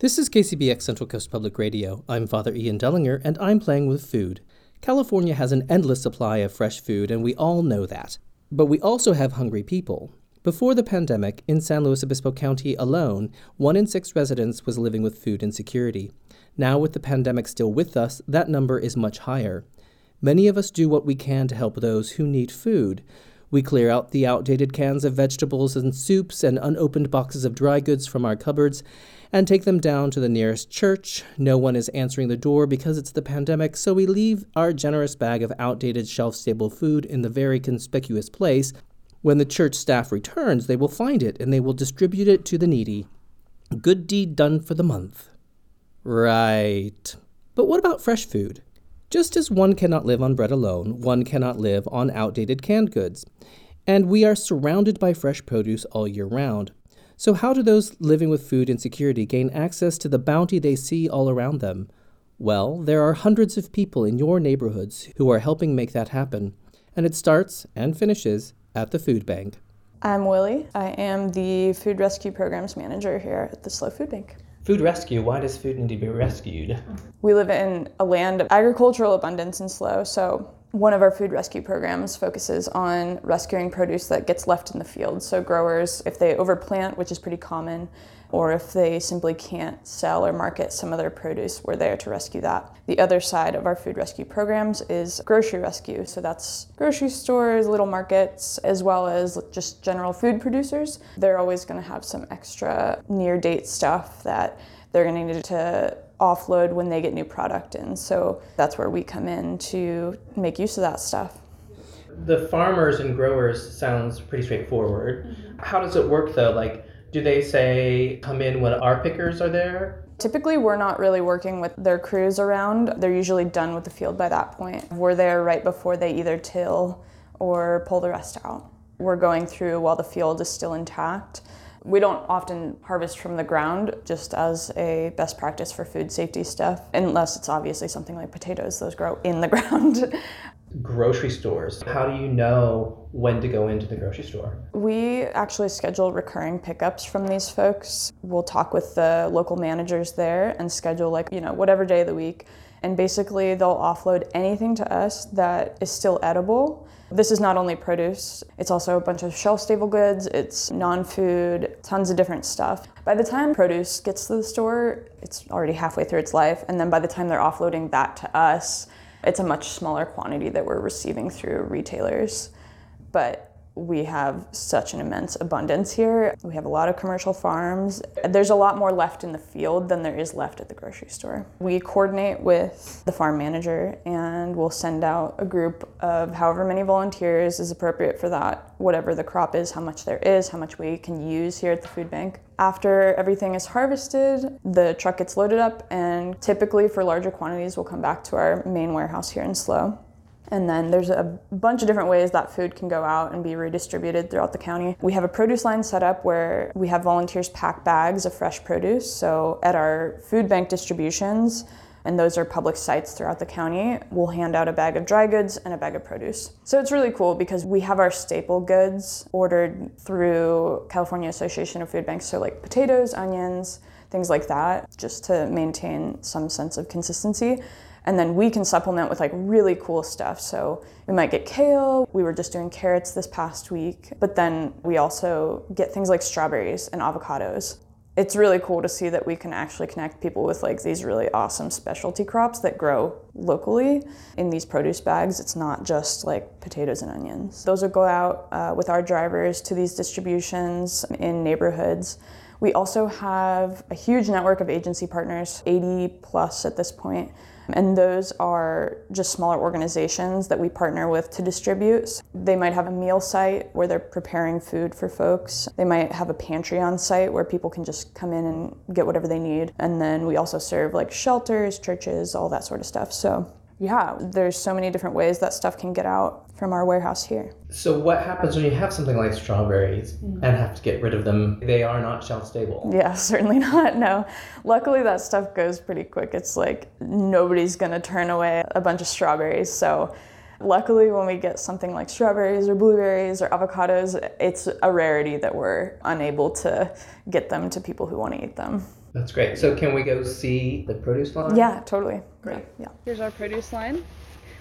This is KCBX Central Coast Public Radio. I'm Father Ian Dellinger, and I'm playing with food. California has an endless supply of fresh food, and we all know that. But we also have hungry people. Before the pandemic, in San Luis Obispo County alone, one in six residents was living with food insecurity. Now, with the pandemic still with us, that number is much higher. Many of us do what we can to help those who need food. We clear out the outdated cans of vegetables and soups and unopened boxes of dry goods from our cupboards and take them down to the nearest church. No one is answering the door because it's the pandemic, so we leave our generous bag of outdated shelf stable food in the very conspicuous place. When the church staff returns, they will find it and they will distribute it to the needy. Good deed done for the month. Right. But what about fresh food? Just as one cannot live on bread alone, one cannot live on outdated canned goods. And we are surrounded by fresh produce all year round. So, how do those living with food insecurity gain access to the bounty they see all around them? Well, there are hundreds of people in your neighborhoods who are helping make that happen. And it starts and finishes at the food bank. I'm Willie. I am the food rescue programs manager here at the SLO Food Bank. Food rescue, why does food need to be rescued? We live in a land of agricultural abundance in SLO, so one of our food rescue programs focuses on rescuing produce that gets left in the field. So growers, if they overplant, which is pretty common, or if they simply can't sell or market some of their produce, we're there to rescue that. The other side of our food rescue programs is grocery rescue. So that's grocery stores, little markets, as well as just general food producers. They're always going to have some extra near date stuff that they're going to need to offload when they get new product in. So that's where we come in to make use of that stuff. The farmers and growers sounds pretty straightforward. Mm-hmm. How does it work though? Like do they say come in when our pickers are there? Typically, we're not really working with their crews around. They're usually done with the field by that point. We're there right before they either till or pull the rest out. We're going through while the field is still intact. We don't often harvest from the ground just as a best practice for food safety stuff, unless it's obviously something like potatoes, those grow in the ground grocery stores. How do you know when to go into the grocery store? We actually schedule recurring pickups from these folks. We'll talk with the local managers there and schedule, like, you know, whatever day of the week. And basically, they'll offload anything to us that is still edible. This is not only produce, it's also a bunch of shelf stable goods, it's non food, tons of different stuff. By the time produce gets to the store, it's already halfway through its life. And then by the time they're offloading that to us, it's a much smaller quantity that we're receiving through retailers. But we have such an immense abundance here. We have a lot of commercial farms. There's a lot more left in the field than there is left at the grocery store. We coordinate with the farm manager and we'll send out a group of however many volunteers is appropriate for that, whatever the crop is, how much there is, how much we can use here at the food bank. After everything is harvested, the truck gets loaded up and typically for larger quantities we'll come back to our main warehouse here in SLO. And then there's a bunch of different ways that food can go out and be redistributed throughout the county. We have a produce line set up where we have volunteers pack bags of fresh produce. So at our food bank distributions, and those are public sites throughout the county, we'll hand out a bag of dry goods and a bag of produce. So it's really cool because we have our staple goods ordered through California Association of Food Banks, so like potatoes, onions, things like that, just to maintain some sense of consistency and then we can supplement with like really cool stuff. So we might get kale. We were just doing carrots this past week, but then we also get things like strawberries and avocados. It's really cool to see that we can actually connect people with like these really awesome specialty crops that grow locally in these produce bags. It's not just like potatoes and onions. Those will go out uh, with our drivers to these distributions in neighborhoods. We also have a huge network of agency partners, 80 plus at this point, and those are just smaller organizations that we partner with to distribute. They might have a meal site where they're preparing food for folks. They might have a pantry on site where people can just come in and get whatever they need. And then we also serve like shelters, churches, all that sort of stuff. So yeah, there's so many different ways that stuff can get out from our warehouse here. So what happens when you have something like strawberries mm-hmm. and have to get rid of them? They are not shelf stable. Yeah, certainly not. No. Luckily that stuff goes pretty quick. It's like nobody's going to turn away a bunch of strawberries. So luckily when we get something like strawberries or blueberries or avocados, it's a rarity that we're unable to get them to people who want to eat them. That's great. So can we go see the produce line? Yeah, totally. Great. Yeah. yeah. Here's our produce line.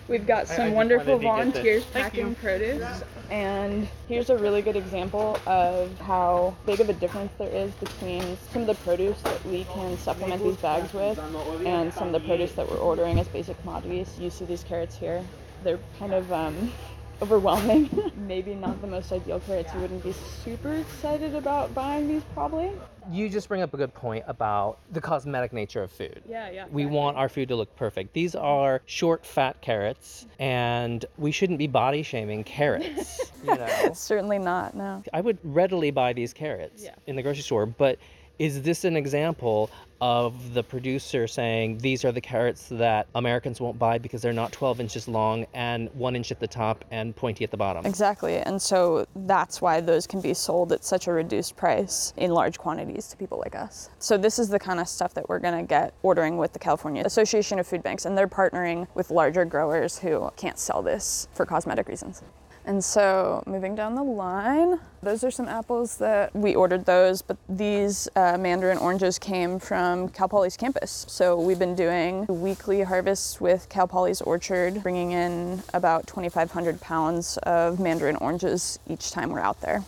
We've got I some wonderful to get the- volunteers packing produce. And here's a really good example of how big of a difference there is between some of the produce that we can supplement these bags with and some of the produce that we're ordering as basic commodities. You see these carrots here. They're kind of um, overwhelming. Maybe not the most ideal carrots. You wouldn't be super excited about buying these probably. You just bring up a good point about the cosmetic nature of food. Yeah, yeah. We want our food to look perfect. These are short, fat carrots, and we shouldn't be body shaming carrots. you know, Certainly not, no. I would readily buy these carrots Yeah. in the grocery store, but is this an example of the producer saying these are the carrots that Americans won't buy because they're not 12 inches long and one inch at the top and pointy at the bottom? Exactly. And so that's why those can be sold at such a reduced price in large quantities to people like us. So this is the kind of stuff that we're going to get ordering with the California Association of Food Banks and they're partnering with larger growers who can't sell this for cosmetic reasons. And so moving down the line, those are some apples that we ordered those, but these uh, mandarin oranges came from Cal Poly's campus. So we've been doing weekly harvests with Cal Poly's orchard, bringing in about 2,500 pounds of mandarin oranges each time we're out there.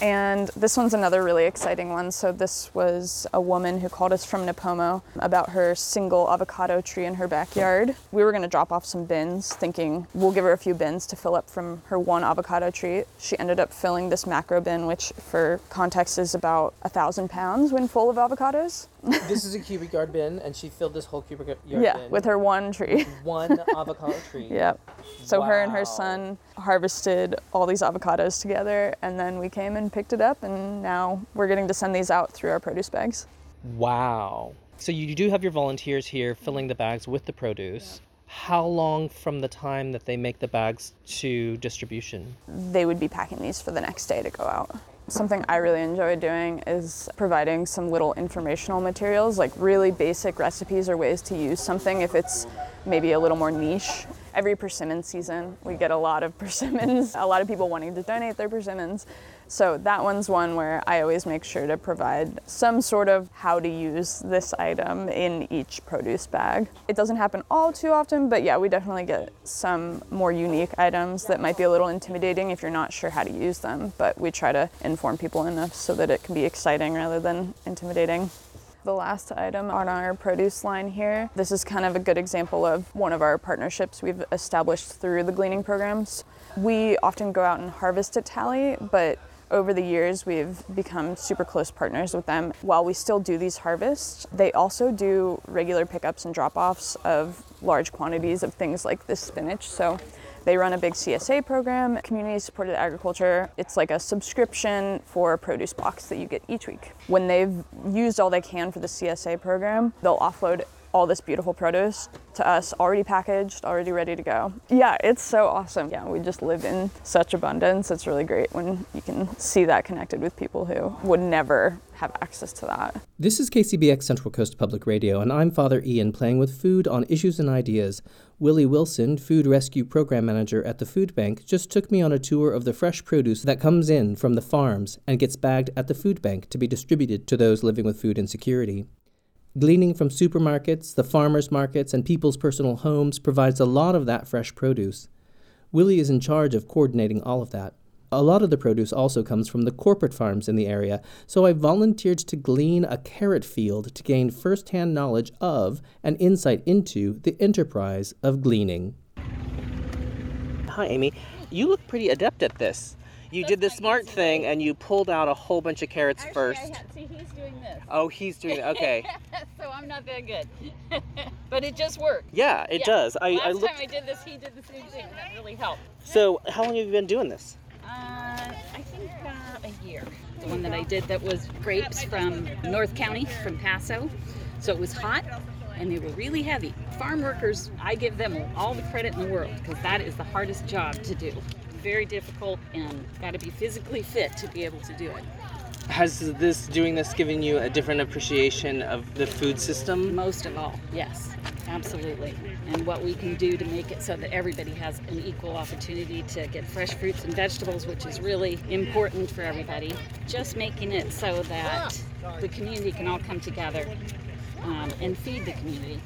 And this one's another really exciting one. So this was a woman who called us from Nipomo about her single avocado tree in her backyard. We were going to drop off some bins, thinking we'll give her a few bins to fill up from her one avocado tree. She ended up filling this macro bin, which for context is about a thousand pounds when full of avocados. This is a cubic yard bin, and she filled this whole cubic yard yeah, with her one tree. one avocado tree. Yep. So her and her son harvested all these avocados together, and then we came and picked it up, and now we're getting to send these out through our produce bags. Wow. So you do have your volunteers here filling the bags with the produce. How long from the time that they make the bags to distribution? They would be packing these for the next day to go out. Something I really enjoy doing is providing some little informational materials, like really basic recipes or ways to use something if it's maybe a little more niche. Every persimmon season, we get a lot of persimmons, a lot of people wanting to donate their persimmons. So that one's one where I always make sure to provide some sort of how to use this item in each produce bag. It doesn't happen all too often, but yeah, we definitely get some more unique items that might be a little intimidating if you're not sure how to use them, but we try to inform people enough so that it can be exciting rather than intimidating. The last item on our produce line here, this is kind of a good example of one of our partnerships we've established through the gleaning programs. We often go out and harvest at Talley, but over the years we've become super close partners with them. While we still do these harvests, they also do regular pickups and drop offs of large quantities of things like this spinach. So they run a big CSA program, community supported agriculture. It's like a subscription for a produce box that you get each week. When they've used all they can for the CSA program, they'll offload all this beautiful produce to us already packaged, already ready to go. Yeah, it's so awesome. Yeah, we just live in such abundance. It's really great when you can see that connected with people who would never have access to that. This is KCBX Central Coast Public Radio, and I'm Father Ian playing with food on issues and ideas. Willie Wilson, Food Rescue Program Manager at the Food Bank, just took me on a tour of the fresh produce that comes in from the farms and gets bagged at the food bank to be distributed to those living with food insecurity. Gleaning from supermarkets, the farmers markets, and people's personal homes provides a lot of that fresh produce. Willie is in charge of coordinating all of that. A lot of the produce also comes from the corporate farms in the area, so I volunteered to glean a carrot field to gain firsthand knowledge of and insight into the enterprise of gleaning. Hi, Amy. You look pretty adept at this. You did the smart thing and you pulled out a whole bunch of carrots first. see, he's doing this. Oh, he's doing it okay. so I'm not that good. but it just worked. Yeah, it Yeah. does. I, Last I looked. time I did this, he did the same thing. That really helped. So, how long have you been doing this? Uh, I think uh, a year. The one that I did that was grapes from North County, from Paso. So it was hot and they were really heavy. Farm workers, I give them all the credit in the world because that is the hardest job to do. Very difficult and got to be physically fit to be able to do it. Has this doing this given you a different appreciation of the food system? Most of all, yes, absolutely. And what we can do to make it so that everybody has an equal opportunity to get fresh fruits and vegetables, which is really important for everybody. Just making it so that the community can all come together um, and feed the community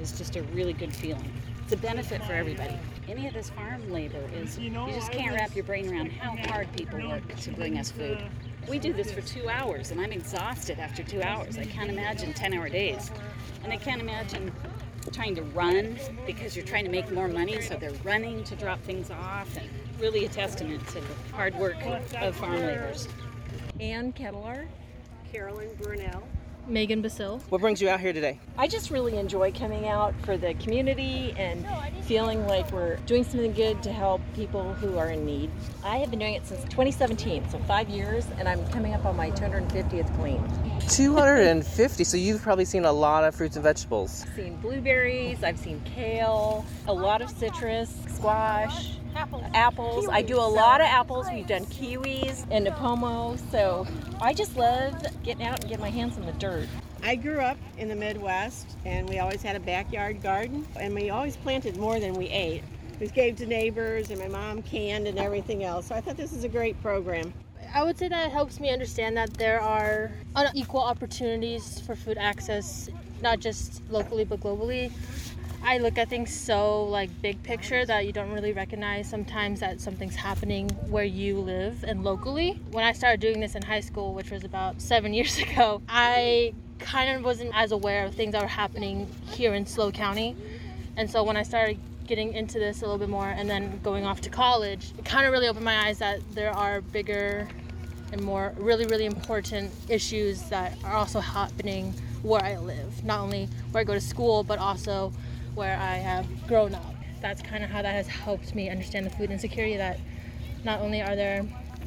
is just a really good feeling. It's a benefit for everybody. Any of this farm labor is, you just can't wrap your brain around how hard people work to bring us food. We do this for two hours, and I'm exhausted after two hours. I can't imagine 10 hour days. And I can't imagine trying to run because you're trying to make more money, so they're running to drop things off, and really a testament to the hard work of farm laborers. Ann Kettler. Carolyn Brunel. Megan Basil. What brings you out here today? I just really enjoy coming out for the community and feeling like we're doing something good to help people who are in need. I have been doing it since 2017, so five years, and I'm coming up on my 250th glean. 250. so you've probably seen a lot of fruits and vegetables. I've seen blueberries, I've seen kale, a lot of citrus, squash, apples. apples. I do a lot of apples. We've done kiwis and Nipomo, so I just love getting out and getting my hands in the dirt. I grew up in the Midwest and we always had a backyard garden and we always planted more than we ate. We gave to neighbors and my mom canned and everything else. So I thought this is a great program. I would say that it helps me understand that there are unequal opportunities for food access, not just locally but globally. I look at things so like big picture that you don't really recognize sometimes that something's happening where you live and locally. When I started doing this in high school, which was about seven years ago, I kind of wasn't as aware of things that were happening here in SLO County. And so when I started getting into this a little bit more and then going off to college, it kind of really opened my eyes that there are bigger and more really, really important issues that are also happening where I live. Not only where I go to school, but also where I have grown up. That's kind of how that has helped me understand the food insecurity that not only are there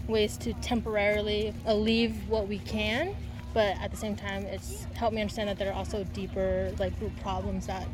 ways to temporarily alleviate what we can, but at the same time, it's helped me understand that there are also deeper, like root problems that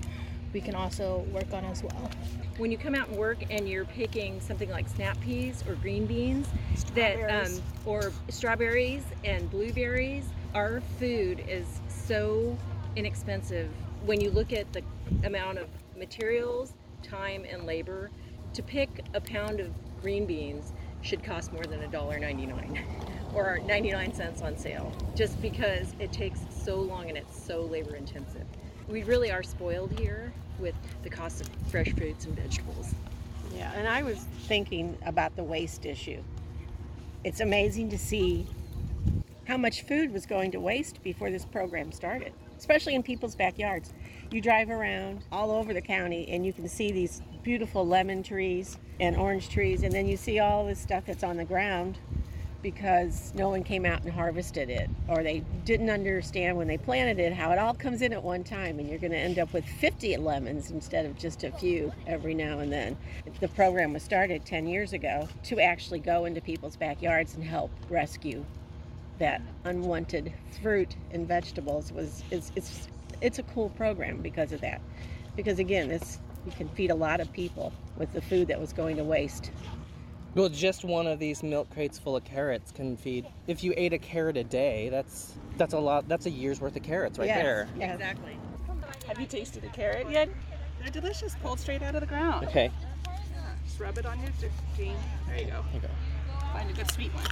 we can also work on as well. When you come out and work and you're picking something like snap peas or green beans, that um, or strawberries and blueberries, our food is so inexpensive when you look at the amount of materials, time, and labor. To pick a pound of green beans should cost more than $1.99 or 99 cents on sale just because it takes so long and it's so labor intensive. We really are spoiled here with the cost of fresh fruits and vegetables. Yeah, and I was thinking about the waste issue. It's amazing to see how much food was going to waste before this program started, especially in people's backyards. You drive around all over the county and you can see these beautiful lemon trees and orange trees, and then you see all this stuff that's on the ground because no one came out and harvested it or they didn't understand when they planted it how it all comes in at one time and you're going to end up with 50 lemons instead of just a few every now and then. The program was started 10 years ago to actually go into people's backyards and help rescue that unwanted fruit and vegetables was it's it's it's a cool program because of that. Because again, this you can feed a lot of people with the food that was going to waste. Well, just one of these milk crates full of carrots can feed. If you ate a carrot a day, that's that's a lot. That's a year's worth of carrots right Yes, there. yes. Exactly. Have you tasted a carrot yet? They're delicious, pulled straight out of the ground. Okay. Just rub it on your jean. There you go. Okay. Find a good sweet one.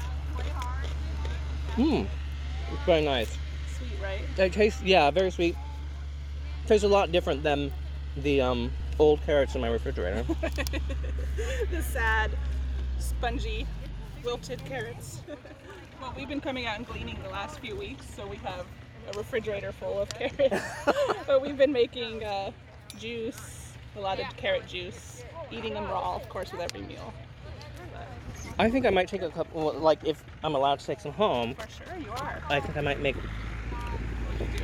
Mmm. It's very nice. Sweet, right? It tastes yeah, very sweet. Tastes a lot different than the um, old carrots in my refrigerator. the sad, spongy, wilted carrots. well, we've been coming out and gleaning the last few weeks, so we have a refrigerator full of carrots. but we've been making uh, juice, a lot of carrot juice, eating them raw, of course, with every meal. I think I might take a couple. Like if I'm allowed to take some home, For sure, you are. I think I might make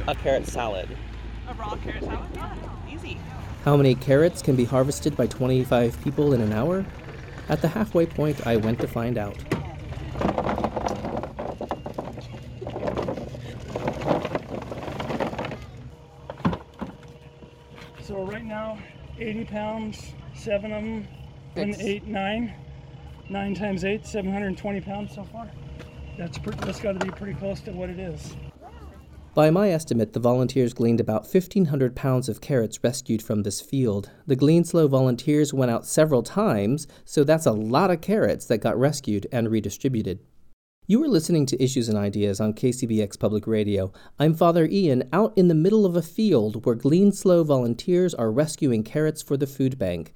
a carrot salad. A raw carrot salad? Yeah, easy. How many carrots can be harvested by 25 people in an hour? At the halfway point, I went to find out. So right now, 80 pounds, seven of them, and eight, nine. Nine times eight, 720 pounds so far. That's, that's got to be pretty close to what it is. By my estimate, the volunteers gleaned about 1,500 pounds of carrots rescued from this field. The GleanSLO volunteers went out several times, so that's a lot of carrots that got rescued and redistributed. You are listening to Issues and Ideas on KCBX Public Radio. I'm Father Ian out in the middle of a field where GleanSLO volunteers are rescuing carrots for the food bank.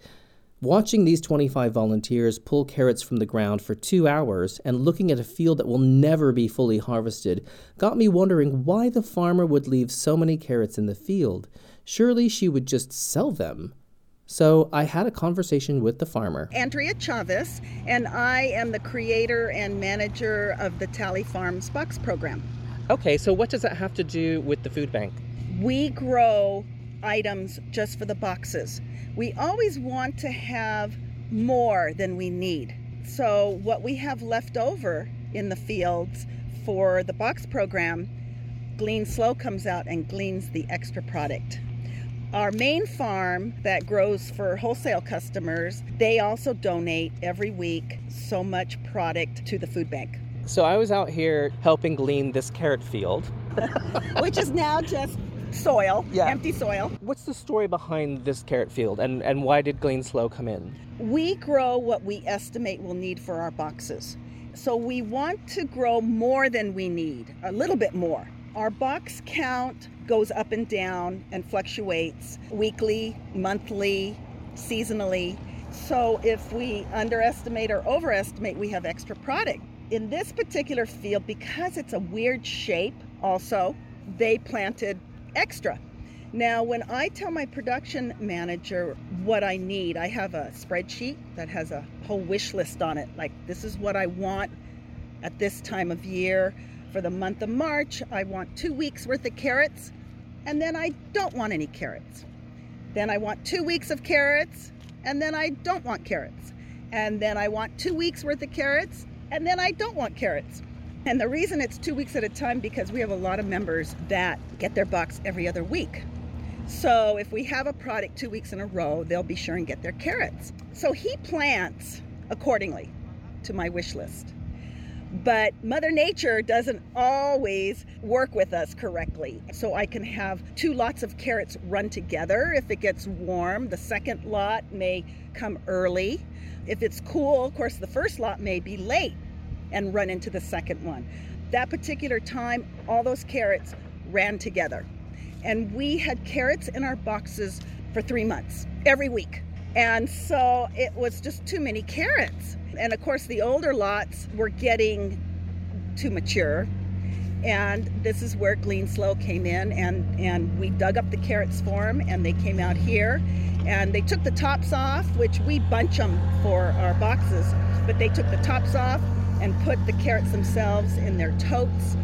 Watching these 25 volunteers pull carrots from the ground for two hours and looking at a field that will never be fully harvested got me wondering why the farmer would leave so many carrots in the field. Surely she would just sell them. So I had a conversation with the farmer. Andrea Chavez, and I am the creator and manager of the Talley Farms Box program. Okay, so what does that have to do with the food bank? We grow items just for the boxes. We always want to have more than we need. So, what we have left over in the fields for the box program, GleanSLO comes out and gleans the extra product. Our main farm that grows for wholesale customers, they also donate every week so much product to the food bank. So I was out here helping glean this carrot field, which is now just soil, Yeah. empty soil. What's the story behind this carrot field and, and why did GleanSLO come in? We grow what we estimate we'll need for our boxes. So we want to grow more than we need, a little bit more. Our box count goes up and down and fluctuates weekly, monthly, seasonally. So if we underestimate or overestimate, we have extra product. In this particular field, because it's a weird shape, also, they planted extra. Now, when I tell my production manager what I need, I have a spreadsheet that has a whole wish list on it. Like, this is what I want at this time of year. For the month of March, I want two weeks worth of carrots, and then I don't want any carrots. Then I want two weeks of carrots, and then I don't want carrots. And then I want two weeks worth of carrots, and then I don't want carrots. And the reason it's two weeks at a time because we have a lot of members that get their box every other week. So if we have a product two weeks in a row, they'll be sure and get their carrots. So he plants accordingly to my wish list. But Mother Nature doesn't always work with us correctly. So I can have two lots of carrots run together. If it gets warm, the second lot may come early. If it's cool, of course, the first lot may be late and run into the second one. That particular time, all those carrots ran together. And we had carrots in our boxes for three months, every week. And so it was just too many carrots. And of course, the older lots were getting too mature. And this is where GleanSLO came in, and, and we dug up the carrots for them, and they came out here. And they took the tops off, which we bunch them for our boxes, but they took the tops off and put the carrots themselves in their totes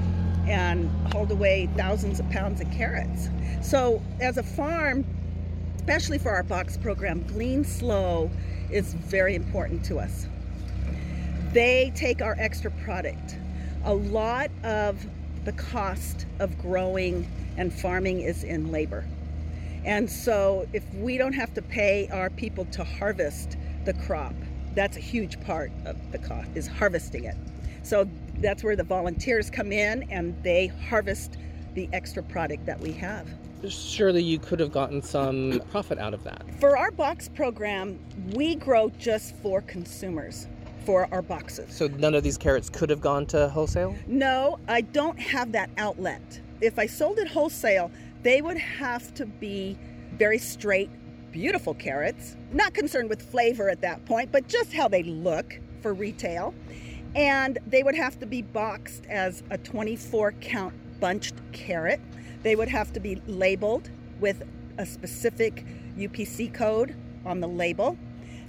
and hauled away thousands of pounds of carrots. So, as a farm, especially for our box program, GleanSLO is very important to us. They take our extra product. A lot of the cost of growing and farming is in labor. And so, if we don't have to pay our people to harvest the crop, that's a huge part of the cost is harvesting it. So that's where the volunteers come in and they harvest the extra product that we have. Surely you could have gotten some profit out of that. For our box program, we grow just for consumers for our boxes. So none of these carrots could have gone to wholesale? No, I don't have that outlet. If I sold it wholesale, they would have to be very straight, beautiful carrots. Not concerned with flavor at that point, but just how they look for retail. And they would have to be boxed as a 24 count bunched carrot. They would have to be labeled with a specific UPC code on the label.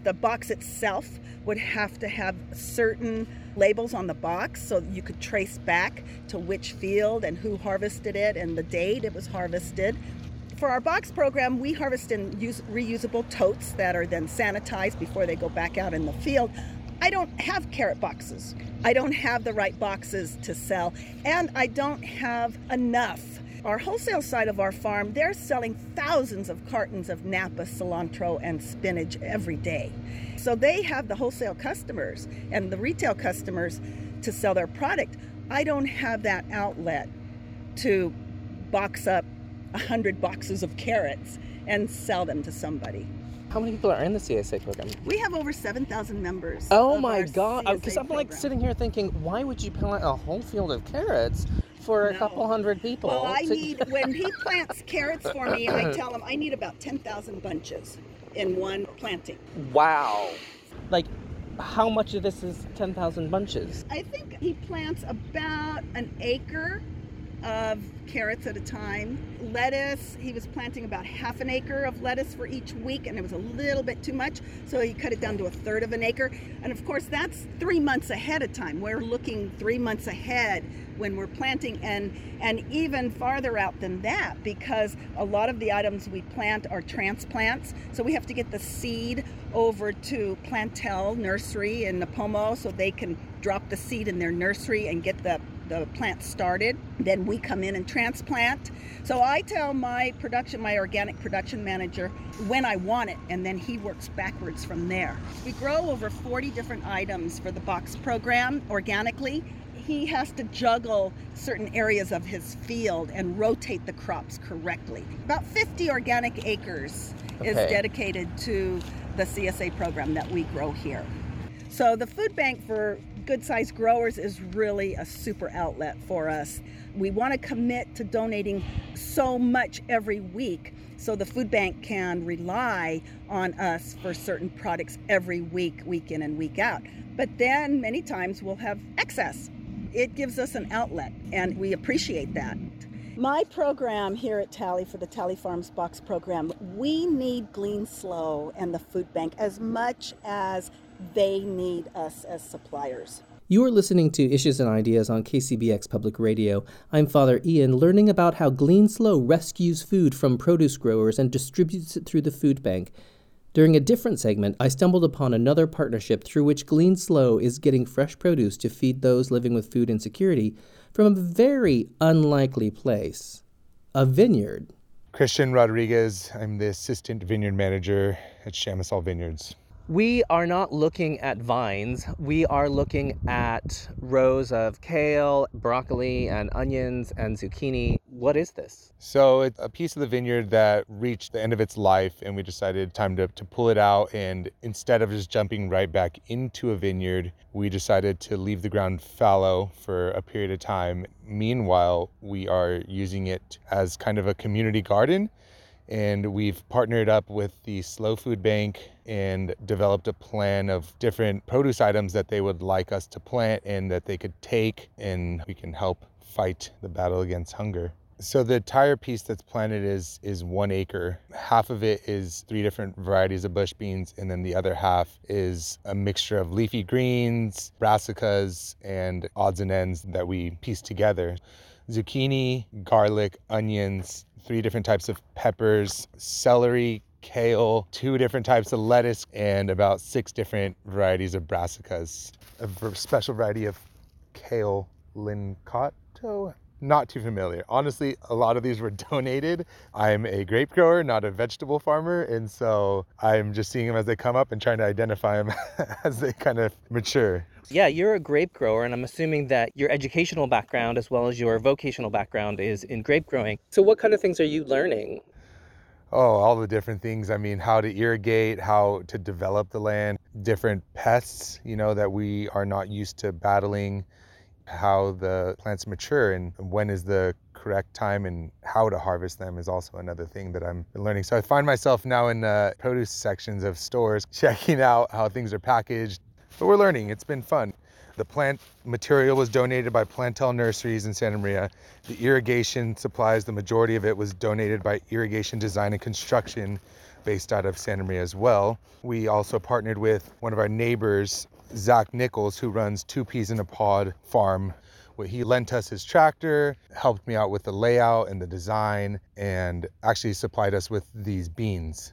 The box itself would have to have certain labels on the box so you could trace back to which field and who harvested it and the date it was harvested. For our box program, we harvest in use, reusable totes that are then sanitized before they go back out in the field. I don't have carrot boxes. I don't have the right boxes to sell, and I don't have enough. Our wholesale side of our farm, they're selling thousands of cartons of Napa, cilantro, and spinach every day. So they have the wholesale customers and the retail customers to sell their product. I don't have that outlet to box up a hundred boxes of carrots and sell them to somebody. How many people are in the CSA program? We have over 7,000 members. Oh my god! Uh, because I'm like program. sitting here thinking, why would you plant a whole field of carrots for a No. couple hundred people? Well, I to- need, when he plants carrots for me, I tell him I need about 10,000 bunches in one planting. wow. Like, how much of this is 10,000 bunches? I think he plants about an acre of carrots at a time. Lettuce, he was planting about half an acre of lettuce for each week, and it was a little bit too much, so he cut it down to a third of an acre. And of course, that's three months ahead of time. We're looking three months ahead when we're planting, and and even farther out than that, because a lot of the items we plant are transplants. So we have to get the seed over to Plantel Nursery in Nipomo, so they can drop the seed in their nursery and get the the plant started. Then we come in and transplant. So I tell my production, my organic production manager, when I want it, and then he works backwards from there. We grow over 40 different items for the box program organically. He has to juggle certain areas of his field and rotate the crops correctly. About 50 organic acres is dedicated to the CSA program that we grow here. So the food bank for good sized growers is really a super outlet for us. We want to commit to donating so much every week so the food bank can rely on us for certain products every week, week in and week out. But then many times we'll have excess. It gives us an outlet and we appreciate that. My program here at Talley for the Talley Farms Box program, we need GleanSLO and the food bank as much as they need us as suppliers. You are listening to Issues and Ideas on KCBX Public Radio. I'm Father Ian, learning about how Glean Slow rescues food from produce growers and distributes it through the food bank. During a different segment, I stumbled upon another partnership through which GleanSLO is getting fresh produce to feed those living with food insecurity from a very unlikely place a vineyard. Christian Rodriguez. I'm the assistant vineyard manager at Chamisal Vineyards. We are not looking at vines. We are looking at rows of kale, broccoli, and onions and zucchini. What is this? So it's a piece of the vineyard that reached the end of its life, and we decided time to, to pull it out. And instead of just jumping right back into a vineyard, we decided to leave the ground fallow for a period of time. Meanwhile, we are using it as kind of a community garden. And we've partnered up with the SLO Food Bank and developed a plan of different produce items that they would like us to plant and that they could take, and we can help fight the battle against hunger. So the entire piece that's planted is is one acre. Half of it is three different varieties of bush beans, and then the other half is a mixture of leafy greens, brassicas, and odds and ends that we piece together. Zucchini, garlic, onions, three different types of peppers, celery, kale, two different types of lettuce, and about six different varieties of brassicas. A special variety of kale lacinato. Not too familiar. Honestly, a lot of these were donated. I'm a grape grower, not a vegetable farmer, and so I'm just seeing them as they come up and trying to identify them as they kind of mature. Yeah, you're a grape grower, and I'm assuming that your educational background as well as your vocational background is in grape growing. So, what kind of things are you learning? Oh, all the different things. I mean, how to irrigate, how to develop the land, different pests, you know, that we are not used to battling, how the plants mature and when is the correct time and how to harvest them is also another thing that I'm learning. So I find myself now in uh, produce sections of stores checking out how things are packaged. But we're learning. It's been fun. The plant material was donated by Plantel Nurseries in Santa Maria. The irrigation supplies, the majority of it was donated by Irrigation Design and Construction based out of Santa Maria as well. We also partnered with one of our neighbors, Zach Nichols, who runs Two Peas in a Pod Farm. Where he lent us his tractor, helped me out with the layout and the design, and actually supplied us with these beans.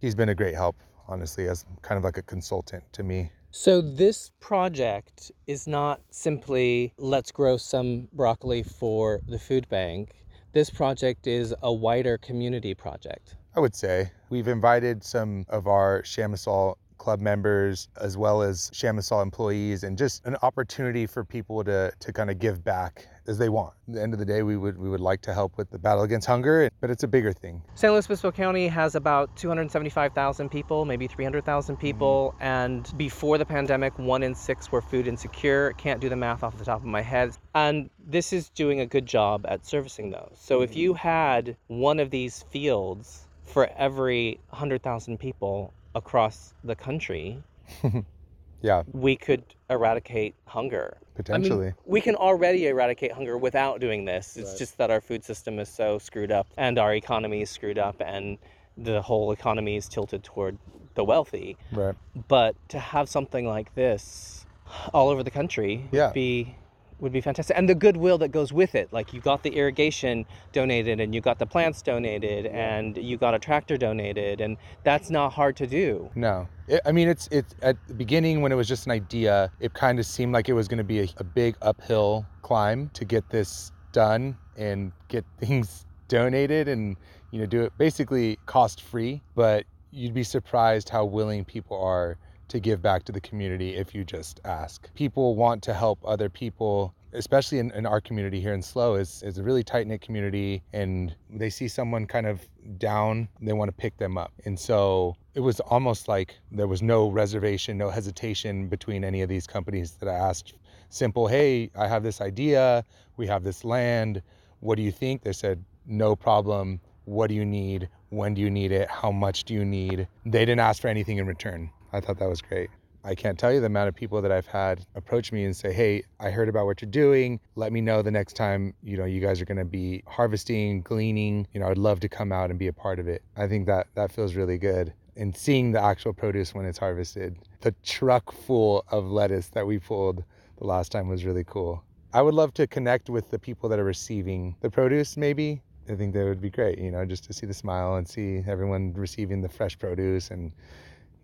He's been a great help, honestly, as kind of like a consultant to me. So, this project is not simply let's grow some broccoli for the food bank. This project is a wider community project. I would say we've invited some of our Chamisal club members as well as Chamisal employees and just an opportunity for people to, to kind of give back as they want. At the end of the day, we would we would like to help with the battle against hunger, but it's a bigger thing. San Luis Obispo County has about 275,000 people, maybe 300,000 people, mm-hmm. and before the pandemic, one in six were food insecure. Can't do the math off the top of my head. And this is doing a good job at servicing those. So mm-hmm. if you had one of these fields for every 100,000 people across the country, yeah, we could eradicate hunger. Potentially. I mean, we can already eradicate hunger without doing this. It's right. just that our food system is so screwed up and our economy is screwed up and the whole economy is tilted toward the wealthy. Right. But to have something like this all over the country yeah. would be would be fantastic. And the goodwill that goes with it. Like you got the irrigation donated and you got the plants donated and you got a tractor donated and that's not hard to do. No. It, I mean, it's it's at the beginning when it was just an idea, it kind of seemed like it was going to be a, a big uphill climb to get this done and get things donated and you know do it basically cost free, but you'd be surprised how willing people are to give back to the community if you just ask. People want to help other people especially in, in, our community here in SLO, is, is a really tight knit community and they see someone kind of down, they want to pick them up. And so it was almost like there was no reservation, no hesitation between any of these companies that I asked simple, hey, I have this idea, we have this land, what do you think? They said, no problem. What do you need? When do you need it? How much do you need? They didn't ask for anything in return. I thought that was great. I can't tell you the amount of people that I've had approach me and say, "Hey, I heard about what you're doing. Let me know the next time, you know, you guys are going to be harvesting, gleaning. You know, I'd love to come out and be a part of it." I think that that feels really good. And seeing the actual produce when it's harvested. The truck full of lettuce that we pulled the last time was really cool. I would love to connect with the people that are receiving the produce maybe. I think that would be great, you know, just to see the smile and see everyone receiving the fresh produce and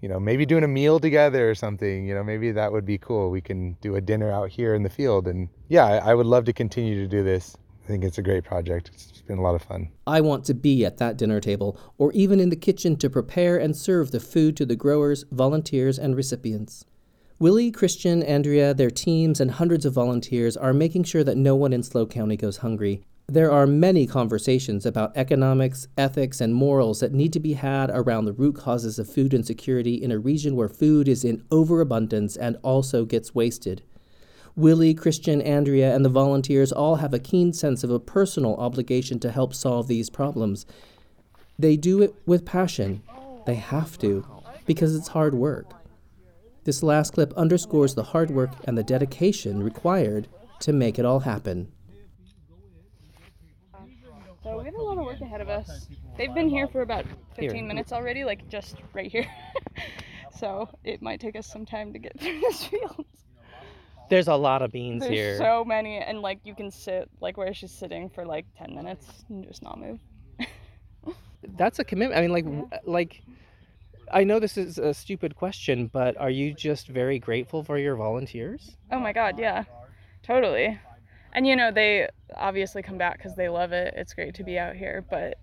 you know, maybe doing a meal together or something. You know, maybe that would be cool. We can do a dinner out here in the field. And yeah, I, I would love to continue to do this. I think it's a great project. It's been a lot of fun. I want to be at that dinner table or even in the kitchen to prepare and serve the food to the growers, volunteers, and recipients. Willie, Christian, Andrea, their teams, and hundreds of volunteers are making sure that no one in SLO County goes hungry there are many conversations about economics, ethics, and morals that need to be had around the root causes of food insecurity in a region where food is in overabundance and also gets wasted. Willie, Christian, Andrea, and the volunteers all have a keen sense of a personal obligation to help solve these problems. They do it with passion. They have to, because it's hard work. This last clip underscores the hard work and the dedication required to make it all happen. So we have a lot of work ahead of us. They've been here for about 15 here. minutes already, like just right here. so it might take us some time to get through this field. There's a lot of beans There's here. so many, and like you can sit like where she's sitting for like 10 minutes and just not move. That's a commitment. I mean, like, yeah. like. I know this is a stupid question, but are you just very grateful for your volunteers? Oh my god, yeah. Totally and you know they obviously come back because they love it. It's great to be out here but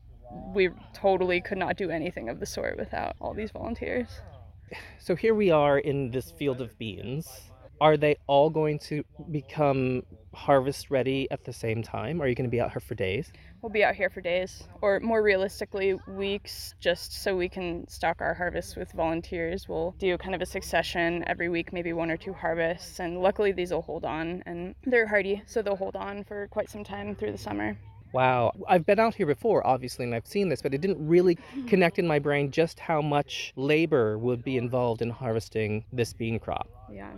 we totally could not do anything of the sort without all these volunteers. So here we are in this field of beans are they all going to become harvest ready at the same time? Are you going to be out here for days? We'll be out here for days, or more realistically, weeks, just so we can stock our harvests with volunteers. We'll do kind of a succession every week, maybe one or two harvests, and luckily these will hold on, and they're hardy, so they'll hold on for quite some time through the summer. Wow. I've been out here before, obviously, and I've seen this, but it didn't really connect in my brain just how much labor would be involved in harvesting this bean crop. Yeah.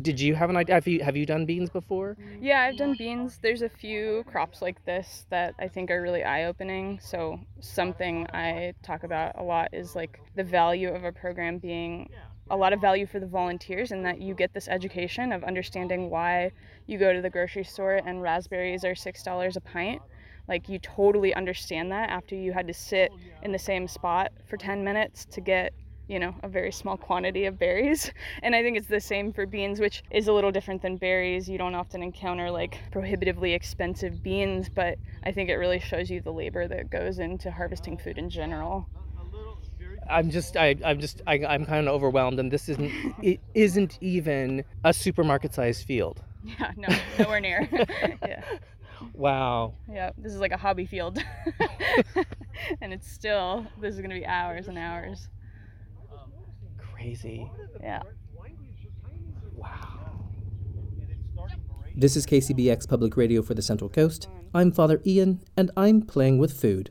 Did you have an idea? Have you have you done beans before? Yeah, I've done beans. There's a few crops like this that I think are really eye-opening. So something I talk about a lot is like the value of a program being a lot of value for the volunteers and that you get this education of understanding why you go to the grocery store and raspberries are $6 a pint. Like you totally understand that after you had to sit in the same spot for 10 minutes to get you know, a very small quantity of berries. And I think it's the same for beans, which is a little different than berries. You don't often encounter like prohibitively expensive beans, but I think it really shows you the labor that goes into harvesting food in general. I'm just I I'm just I, I'm kind of overwhelmed, and this isn't it isn't even a supermarket sized field. Yeah, no, nowhere near. yeah. Wow. Yeah, this is like a hobby field. and it's still, this is going to be hours and hours. Crazy. Yeah. Wow. This is KCBX Public Radio for the Central Coast. I'm Father Ian, and I'm playing with food.